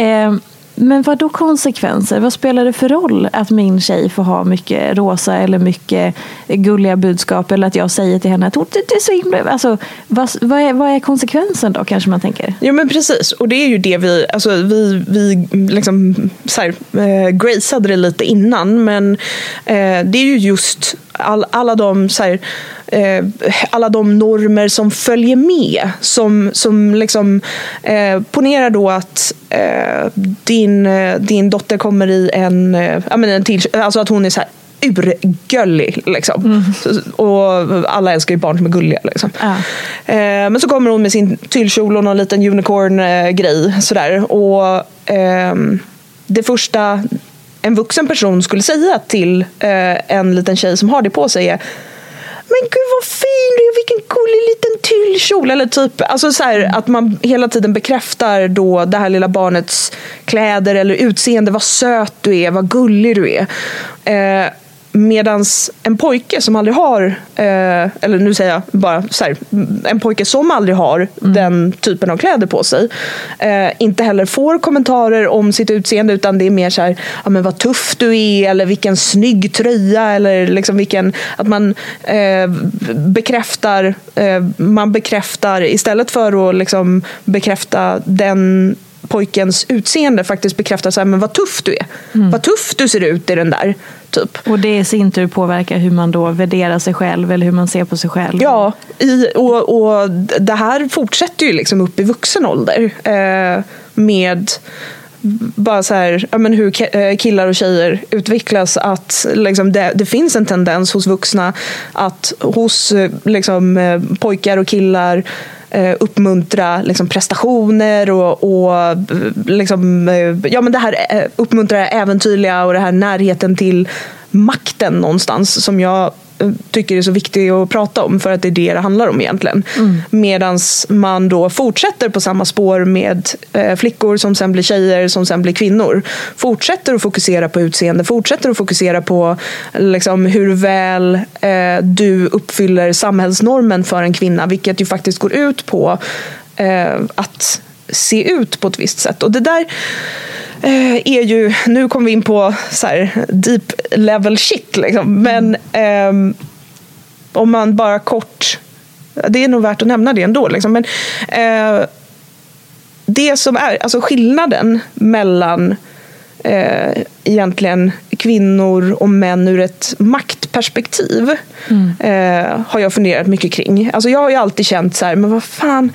Eh, men vad då konsekvenser? Vad spelar det för roll att min tjej får ha mycket rosa eller mycket gulliga budskap eller att jag säger till henne att hon det är så himla... Alltså, vad, vad, är, vad är konsekvensen då kanske man tänker? Jo men precis, och det är ju det vi, alltså vi, vi liksom så här, eh, graceade det lite innan men eh, det är ju just all, alla de så här, eh, alla de normer som följer med som, som liksom eh, ponerar då att eh, din, eh, din dotter kommer i en, eh, ja, men en till, alltså att hon är så här urgullig. Liksom. Så- Och alla älskar ju barn som är gulliga. Liksom. Ja. Eh, men så kommer hon med sin tyllkjol och någon liten unicorn-grej. Sådär. Och ehm, det första en vuxen person skulle säga till eh, en liten tjej som har det på sig är men gud vad fin du är, vilken gullig liten tyllkjol. Eller typ, alltså så här, att man hela tiden bekräftar då det här lilla barnets kläder eller utseende. Vad söt du är, vad gullig du är. Eh, Medans en pojke som aldrig har, eh, eller nu säger jag bara så här, en pojke som aldrig har den typen av kläder på sig, eh, inte heller får kommentarer om sitt utseende utan det är mer så här, ja men vad tuff du är eller vilken snygg tröja eller liksom vilken, att man eh, bekräftar, eh, man bekräftar istället för att liksom bekräfta den pojkens utseende faktiskt bekräftar så här, men vad tuff du är. Vad tuff du ser ut i den där. Typ. Och det i sin tur påverkar hur man då värderar sig själv eller hur man ser på sig själv. Ja, i, och, och det här fortsätter ju liksom upp i vuxen ålder. Eh, med bara så här, ja, men hur eh, killar och tjejer utvecklas. Att liksom det, det finns en tendens hos vuxna att hos eh, liksom, eh, pojkar och killar Eh, uppmuntra liksom, prestationer och, och liksom, eh, ja, men det här eh, uppmuntra äventyrliga och det här närheten till makten någonstans som jag tycker är så viktig att prata om för att det är det det handlar om egentligen. Mm. Medan man då fortsätter på samma spår med eh, flickor som sen blir tjejer som sen blir kvinnor. Fortsätter att fokusera på utseende, fortsätter att fokusera på liksom, hur väl eh, du uppfyller samhällsnormen för en kvinna vilket ju faktiskt går ut på eh, att se ut på ett visst sätt. Och det där eh, är ju, nu kommer vi in på så här, deep level shit liksom. Men eh, om man bara kort, det är nog värt att nämna det ändå. Liksom. Men eh, det som är, alltså skillnaden mellan eh, egentligen kvinnor och män ur ett maktperspektiv mm. eh, har jag funderat mycket kring. Alltså jag har ju alltid känt så här, men vad fan,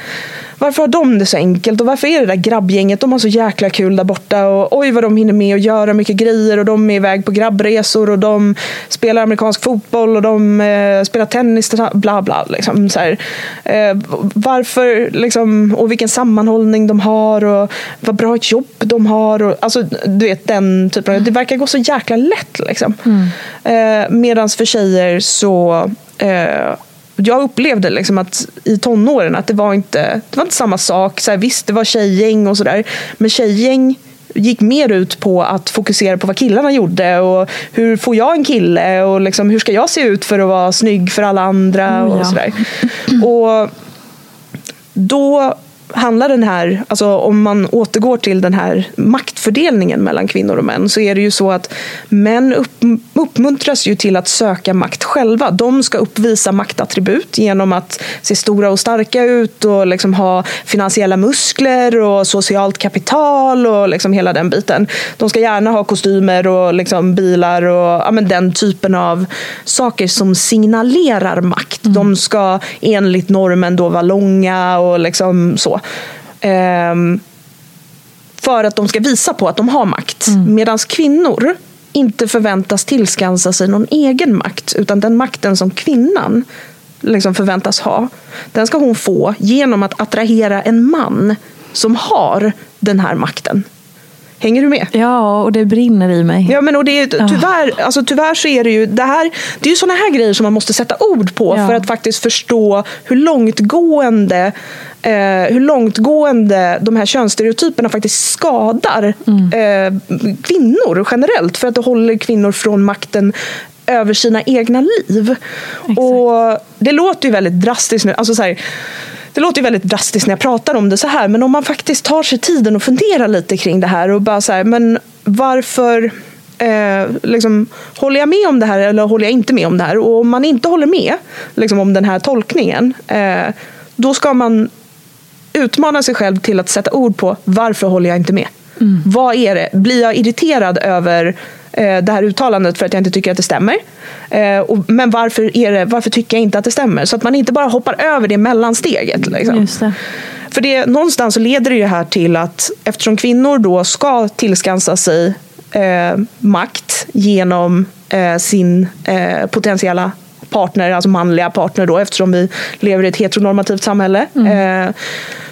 varför har de det så enkelt och varför är det där grabbgänget, de har så jäkla kul där borta och oj vad de hinner med att göra mycket grejer och de är iväg på grabbresor och de spelar amerikansk fotboll och de eh, spelar tennis, bla bla. Liksom, så här. Eh, varför, liksom, och vilken sammanhållning de har och vad bra ett jobb de har. Och, alltså, du vet den typen av, det verkar gå så jäkla lätt. Liksom. Mm. Eh, Medan för tjejer så eh, jag upplevde liksom att i tonåren att det var inte, det var inte samma sak. Så här, visst, det var tjejgäng och sådär. Men tjejgäng gick mer ut på att fokusera på vad killarna gjorde och hur får jag en kille och liksom, hur ska jag se ut för att vara snygg för alla andra och ja. sådär. Och då handlar den här, alltså om man återgår till den här maktfördelningen mellan kvinnor och män så är det ju så att män upp, uppmuntras ju till att söka makt själva. De ska uppvisa maktattribut genom att se stora och starka ut och liksom ha finansiella muskler och socialt kapital och liksom hela den biten. De ska gärna ha kostymer och liksom bilar och ja, men den typen av saker som signalerar makt. Mm. De ska enligt normen då vara långa och liksom så. Um, för att de ska visa på att de har makt. Mm. Medan kvinnor inte förväntas tillskansa sig någon egen makt. Utan den makten som kvinnan liksom förväntas ha, den ska hon få genom att attrahera en man som har den här makten. Hänger du med? Ja, och det brinner i mig. Ja, men och det är, tyvärr, oh. alltså, tyvärr så är det ju det här, det är ju sådana här grejer som man måste sätta ord på ja. för att faktiskt förstå hur långtgående eh, hur långtgående de här könsstereotyperna faktiskt skadar mm. eh, kvinnor generellt. För att det håller kvinnor från makten över sina egna liv. Exakt. Och Det låter ju väldigt drastiskt nu. Alltså så här, det låter ju väldigt drastiskt när jag pratar om det så här, men om man faktiskt tar sig tiden och funderar lite kring det här och bara så här, men varför eh, liksom, håller jag med om det här eller håller jag inte med om det här? Och om man inte håller med liksom, om den här tolkningen, eh, då ska man utmana sig själv till att sätta ord på varför håller jag inte med? Mm. Vad är det? Blir jag irriterad över eh, det här uttalandet för att jag inte tycker att det stämmer? Eh, och, men varför, är det, varför tycker jag inte att det stämmer? Så att man inte bara hoppar över det mellansteget. Liksom. Det. För det, någonstans så leder det här till att eftersom kvinnor då ska tillskansa sig eh, makt genom eh, sin eh, potentiella partner, alltså manliga partner då, eftersom vi lever i ett heteronormativt samhälle, mm. eh,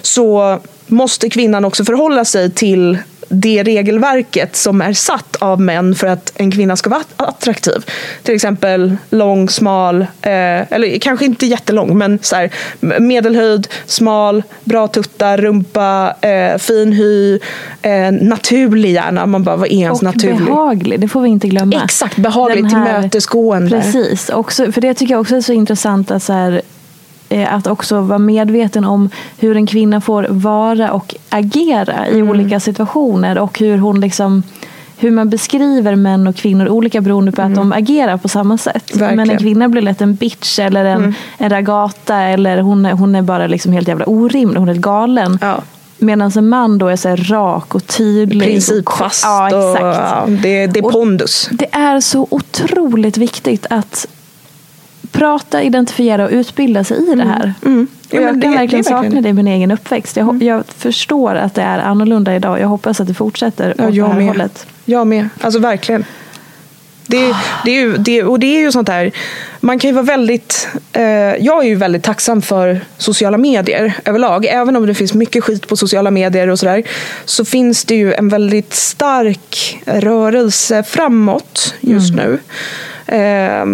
så måste kvinnan också förhålla sig till det regelverket som är satt av män för att en kvinna ska vara attraktiv. Till exempel lång, smal, eh, eller kanske inte jättelång, men så här, medelhöjd, smal, bra tuttar, rumpa, eh, fin hy, eh, naturlig gärna. Man bara, vad är ens och naturlig? behaglig, det får vi inte glömma. Exakt, behaglig, här, tillmötesgående. Precis, också, för det tycker jag också är så intressant att så här, att också vara medveten om hur en kvinna får vara och agera i mm. olika situationer och hur hon liksom hur man beskriver män och kvinnor olika beroende på mm. att de agerar på samma sätt. Verkligen. Men en kvinna blir lätt en bitch eller en, mm. en ragata eller hon är, hon är bara liksom helt jävla orimlig, hon är galen. Ja. Medan en man då är så rak och tydlig. Principfast. Och, ja, exakt. Och, ja, det, det är pondus. Och det är så otroligt viktigt att prata, identifiera och utbilda sig i det här. Mm. mm. Och jag kan verkligen sakna det i min egen uppväxt. Jag, mm. jag, förstår att det är annorlunda idag. Jag hoppas att det fortsätter ja, åt det här med. hållet. Jag med. Alltså verkligen. Det, det är ju, det, och det är ju sånt här, man kan ju vara väldigt, eh, jag är ju väldigt tacksam för sociala medier överlag. Även om det finns mycket skit på sociala medier och sådär. Så finns det ju en väldigt stark rörelse framåt just nu. Eh,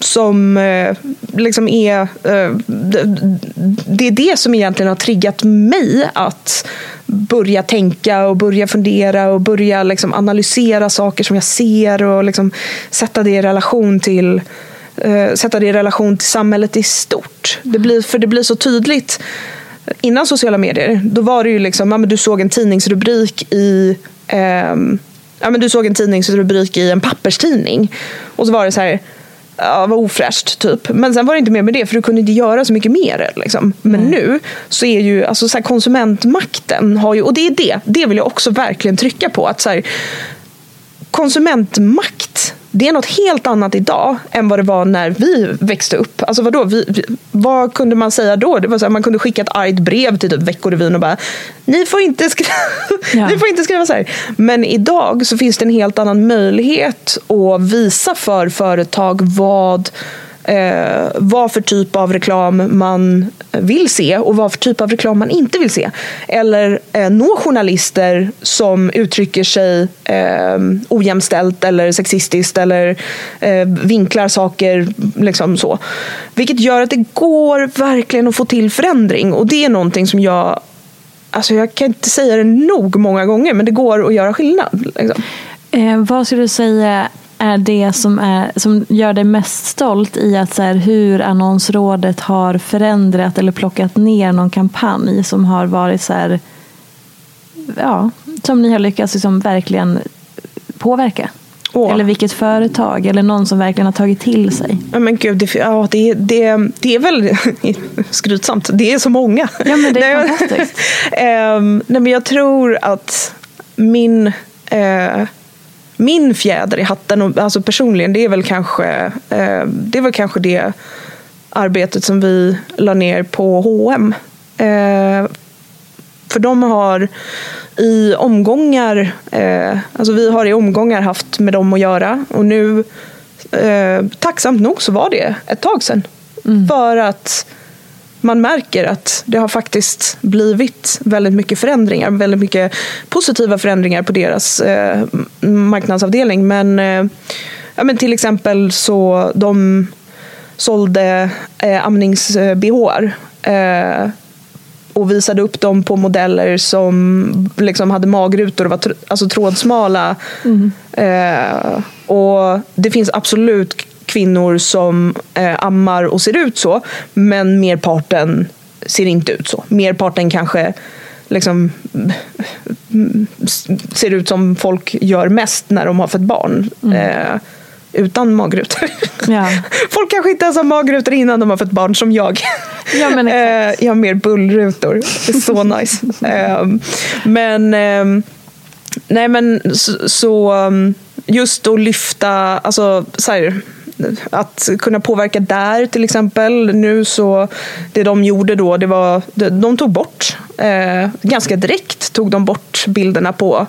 som eh, liksom är... Eh, det är det som egentligen har triggat mig att börja tänka och börja fundera och börja liksom analysera saker som jag ser och liksom sätta det i relation till eh, sätta det i relation till samhället i stort. Det blir, för det blir så tydligt. Innan sociala medier, då var det ju liksom, ja, men du såg en tidningsrubrik i eh, ja, men du såg en tidningsrubrik i en papperstidning. Och så var det så här ja, var ofräscht typ. Men sen var det inte mer med det för du kunde inte göra så mycket mer. Liksom. Men mm. nu så är ju alltså, så här, konsumentmakten, har ju, och det är det, det vill jag också verkligen trycka på. att så här, Konsumentmakt det är något helt annat idag än vad det var när vi växte upp. Alltså vadå, vi, vi, vad kunde man säga då? Det var så här, man kunde skicka ett argt brev till typ Veckorevyn och bara ni får, inte skriva, [laughs] ja. ni får inte skriva så här. Men idag så finns det en helt annan möjlighet att visa för företag vad eh, vad för typ av reklam man vill se och vad för typ av reklam man inte vill se. Eller eh, nå journalister som uttrycker sig eh, ojämställt eller sexistiskt eller eh, vinklar saker liksom så. Vilket gör att det går verkligen att få till förändring och det är någonting som jag Alltså jag kan inte säga det nog många gånger men det går att göra skillnad. Liksom. Eh, vad skulle du säga är det som, är, som gör dig mest stolt i att så här, hur annonsrådet har förändrat eller plockat ner någon kampanj som har varit så här, ja, som ni har lyckats liksom verkligen påverka? Åh. Eller vilket företag, eller någon som verkligen har tagit till sig. Ja, men gud, det, ja, det, det, det är väl [laughs] skrytsamt. Det är så många. Ja, men det är [laughs] fantastiskt. um, [laughs] nej, men jag tror att min uh, min fjäder i hatten, alltså personligen, det är väl kanske eh, det, är väl kanske det arbetet som vi la ner på H&M. För de har i omgångar, eh, alltså vi har i omgångar haft med dem att göra och nu eh, tacksamt nog så var det ett tag sedan. Mm. För att man märker att det har faktiskt blivit väldigt mycket förändringar, väldigt mycket positiva förändringar på deras eh, marknadsavdelning. Men, eh, ja, men till exempel så de sålde eh, amnings-bh eh, och visade upp dem på modeller som liksom hade magrutor och var tr alltså trådsmala. Mm. Eh, och det finns absolut kvinnor som eh, ammar och ser ut så. Men merparten ser inte ut så. Merparten kanske liksom ser ut som folk gör mest när de har fått barn. Mm. Eh, utan magrutor. Ja. [laughs] Folk kanske inte ens har magrutor innan de har fått barn som jag. Ja, men [laughs] eh, jag har mer bullrutor. Det är så [laughs] nice. Eh, men eh, nej men så, um, just att lyfta, alltså så här, att kunna påverka där till exempel. Nu så, det de gjorde då, det var, de tog bort, eh, ganska direkt tog de bort bilderna på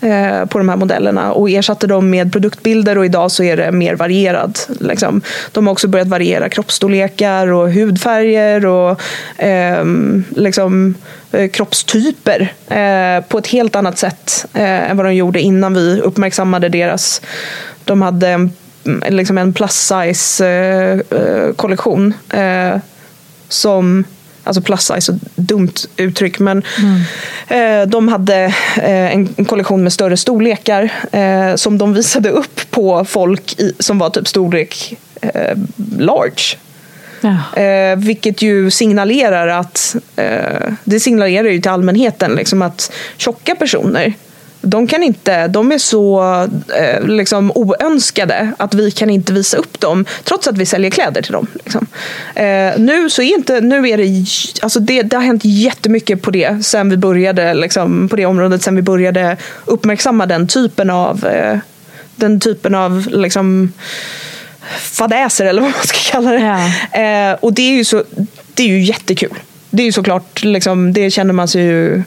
eh, på de här modellerna och ersatte dem med produktbilder och idag så är det mer varierad. Liksom. De har också börjat variera kroppsstorlekar och hudfärger och ehm, liksom, eh, liksom, kroppstyper eh, på ett helt annat sätt eh, än vad de gjorde innan vi uppmärksammade deras de hade liksom en plus size eh, eh, kollektion. Eh, som, alltså plus size, ett dumt uttryck, men mm. de hade en kollektion med större storlekar som de visade upp på folk i, som var typ storlek large. Ja. Eh, vilket ju signalerar att eh, det signalerar ju till allmänheten liksom att tjocka personer de, kan inte, de är så eh, liksom, oönskade att vi kan inte visa upp dem trots att vi säljer kläder till dem. Liksom. Eh, nu så är inte, nu är det, alltså det, det har hänt jättemycket på det sen vi började, liksom, på det området sen vi började uppmärksamma den typen av, eh, den typen av liksom, fadäser eller vad man ska kalla det. Ja. Eh, och det är ju så, det är ju jättekul. Det är ju såklart, liksom, det känner man sig ju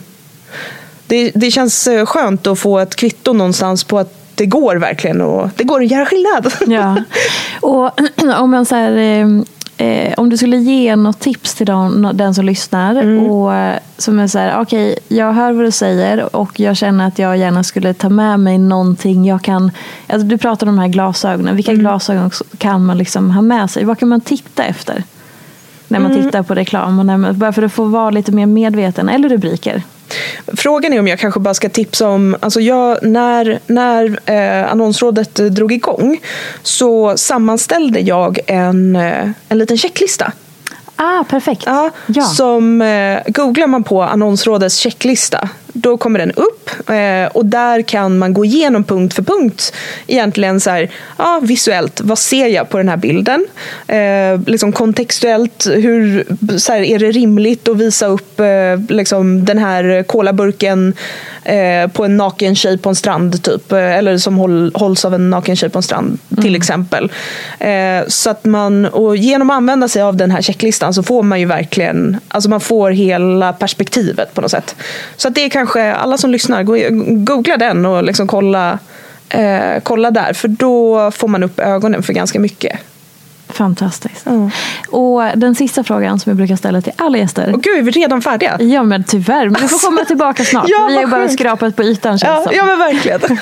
det, det känns eh, skönt att få ett kvitto någonstans på att det går verkligen och det går att göra skillnad. [laughs] Ja. Och [clears throat] om man så här, eh, om du skulle ge något tips till den, den som lyssnar Mm. och eh, som är så här, okej, jag hör vad du säger och jag känner att jag gärna skulle ta med mig någonting jag kan, alltså du pratar om de här glasögonen, vilka Mm. glasögon kan man liksom ha med sig? Vad kan man titta efter? När man Mm. tittar på reklam, och när man, bara för att få vara lite mer medveten, eller rubriker. Frågan är om jag kanske bara ska tipsa om, alltså jag, när, när eh, annonsrådet drog igång så sammanställde jag en, eh, en liten checklista. Ah, perfekt. Ja, Ja. Som eh, googlar man på annonsrådets checklista då kommer den upp eh, och där kan man gå igenom punkt för punkt egentligen så här, ja, visuellt, vad ser jag på den här bilden? Eh, liksom kontextuellt, hur, så här, är det rimligt att visa upp eh, liksom den här kolaburken eh, på en naken tjej på en strand typ, eller som håll, hålls av en naken tjej på en strand till exempel. Eh, så att man, och genom att använda sig av den här checklistan så får man ju verkligen, alltså man får hela perspektivet på något sätt. Så att det är kanske, alla som lyssnar, googla den och liksom kolla, eh, kolla där, för då får man upp ögonen för ganska mycket. Fantastiskt. Och den sista frågan som jag brukar ställa till alla gäster. Och gud, är vi redan färdiga? Ja men tyvärr, men du får komma tillbaka snart. Ja, vi har bara sjukt. skrapat på ytan känns Ja, som. ja men verkligen. [laughs]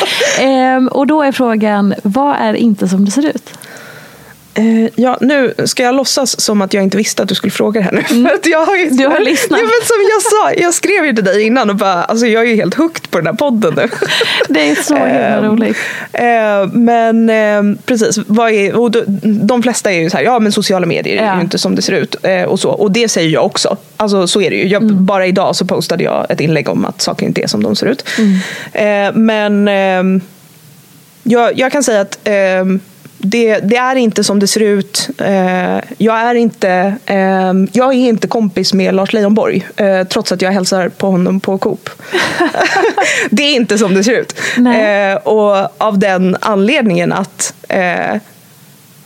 [laughs] Ehm, och då är frågan, vad är inte som det ser ut? Eh, ja, nu ska jag låtsas som att jag inte visste att du skulle fråga det här nu. För att jag har ju, Mm. Du har lyssnat. Ja, men som jag sa, jag skrev ju till dig innan och bara, alltså jag är ju helt hooked på den här podden nu. [laughs] Det är så himla Ehm, roligt. eh, men eh, precis, vad är, och de, de flesta är ju så här, ja men sociala medier är Ja. ju inte som det ser ut. Eh, och, så, och det säger jag också. Alltså så är det ju. Jag, Mm. Bara idag så postade jag ett inlägg om att saker inte är som de ser ut. Mm. Men ehm, jag, jag kan säga att ehm, det, det är inte som det ser ut. Eh, jag, är inte, ehm, jag är inte kompis med Lars Leijonborg eh, trots att jag hälsar på honom på Coop. [laughs] [laughs] det är inte som det ser ut. Nej. Eh, och av den anledningen att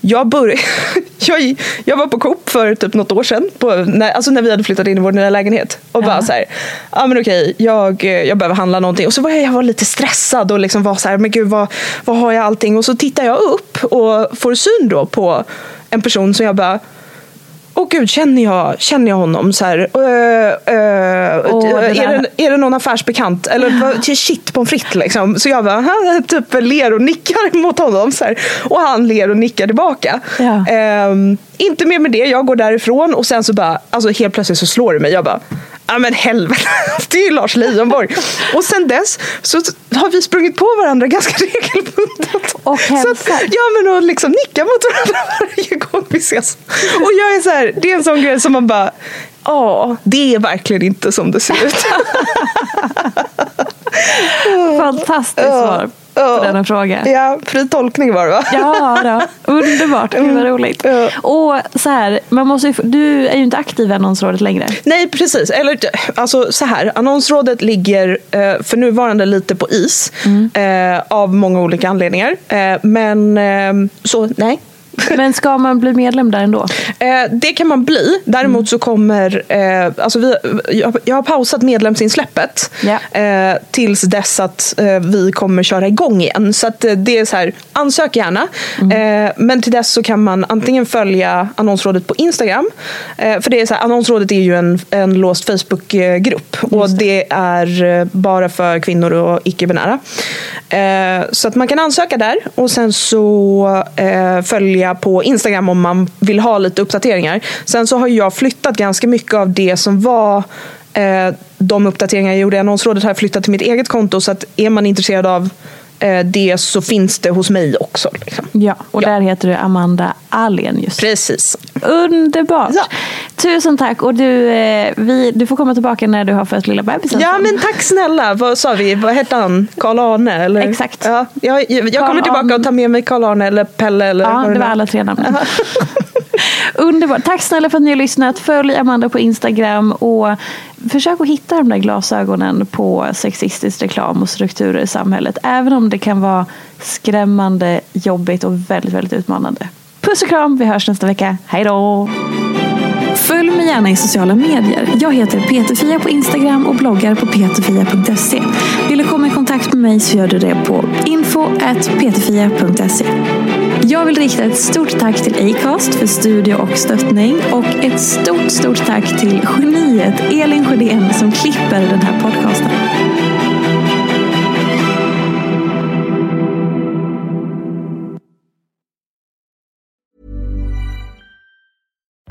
jag, började, [laughs] jag, jag var på Coop för typ något år sedan, på, när, alltså när vi hade flyttat in i vår nya lägenhet. Och bara så här, ja men okej, jag, jag behöver handla någonting. Och så var jag, jag var lite stressad och liksom var så här, men gud vad, vad har jag allting? Och så tittar jag upp och får syn då på en person som jag bara, Åh gud, känner jag, känner jag honom? Så här, ö, ö, det är, där. det, är det någon affärsbekant? Eller [laughs] till shit pommes frites liksom. Så jag bara, typ ler och nickar [laughs] mot honom. Så här, och han ler och nickar tillbaka. Ja. Ehm, inte mer med det, jag går därifrån och sen så bara, alltså helt plötsligt så slår det mig. Jag bara, ja men helvete, [laughs] det är ju Lars Leijonborg. och sen dess så har vi sprungit på varandra ganska regelbundet. Och hälsar. Ja men och liksom nicka mot varandra varje vi ses. Och jag är så här, det är en sån grej som man bara, ja det är verkligen inte som det ser ut. [laughs] Fantastiskt svar på denna fråga. Ja, fri tolkning var det va? Ja, då. underbart. Gud vad roligt. Ja. Och så här, man måste ju, du är ju inte aktiv i annonsrådet längre. Nej, precis. Eller, alltså, så här, annonsrådet ligger eh, för nuvarande lite på is eh, av många olika anledningar. Eh, men eh, så nej. Men ska man bli medlem där ändå? Eh, det kan man bli. Däremot så kommer... Eh, alltså vi, jag, jag har pausat medlemsinsläppet Ja. eh, tills dess att eh, vi kommer köra igång igen. Så att, eh, det är så här, ansök gärna. Eh, men till dess så kan man antingen följa annonsrådet på Instagram. För det är så här, annonsrådet är ju en, en låst Facebookgrupp. Och det är eh, bara för kvinnor och icke-binära. Så att man kan ansöka där och sen så eh, följa på Instagram om man vill ha lite uppdateringar. Sen så har jag flyttat ganska mycket av det som var eh, de uppdateringar jag gjorde i annonsrådet har jag flyttat till mitt eget konto så att är man intresserad av det så finns det hos mig också. Liksom. Ja, och Ja. där heter du Amanda Alenius. Precis. Underbart! Ja. Tusen tack! Och du, eh, vi, du får komma tillbaka när du har fött lilla bebisen. Ja men tack snälla. Vad sa vi? Vad hette han? Karl-Arne? Eller? Exakt. Ja, jag jag kommer tillbaka och tar med mig Karl-Arne eller Pelle. Eller Ja, det var alla tre namnen. [laughs] Underbart. Tack snälla för att ni har lyssnat. Följ Amanda på Instagram och försök att hitta de där glasögonen på sexistisk reklam och strukturer i samhället. Även om det kan vara skrämmande, jobbigt och väldigt, väldigt utmanande. Puss och kram, vi hörs nästa vecka. Hej då! Följ mig gärna i sociala medier. Jag heter Peterfia på Instagram och bloggar på peterfia.se. Vill du komma i kontakt kontakt med mig så gör du det på info.peterfia.se. Jag vill rikta ett stort tack till Acast för studie och stöttning och ett stort, stort tack till geniet Elin Sjödén som klipper den här podcasten.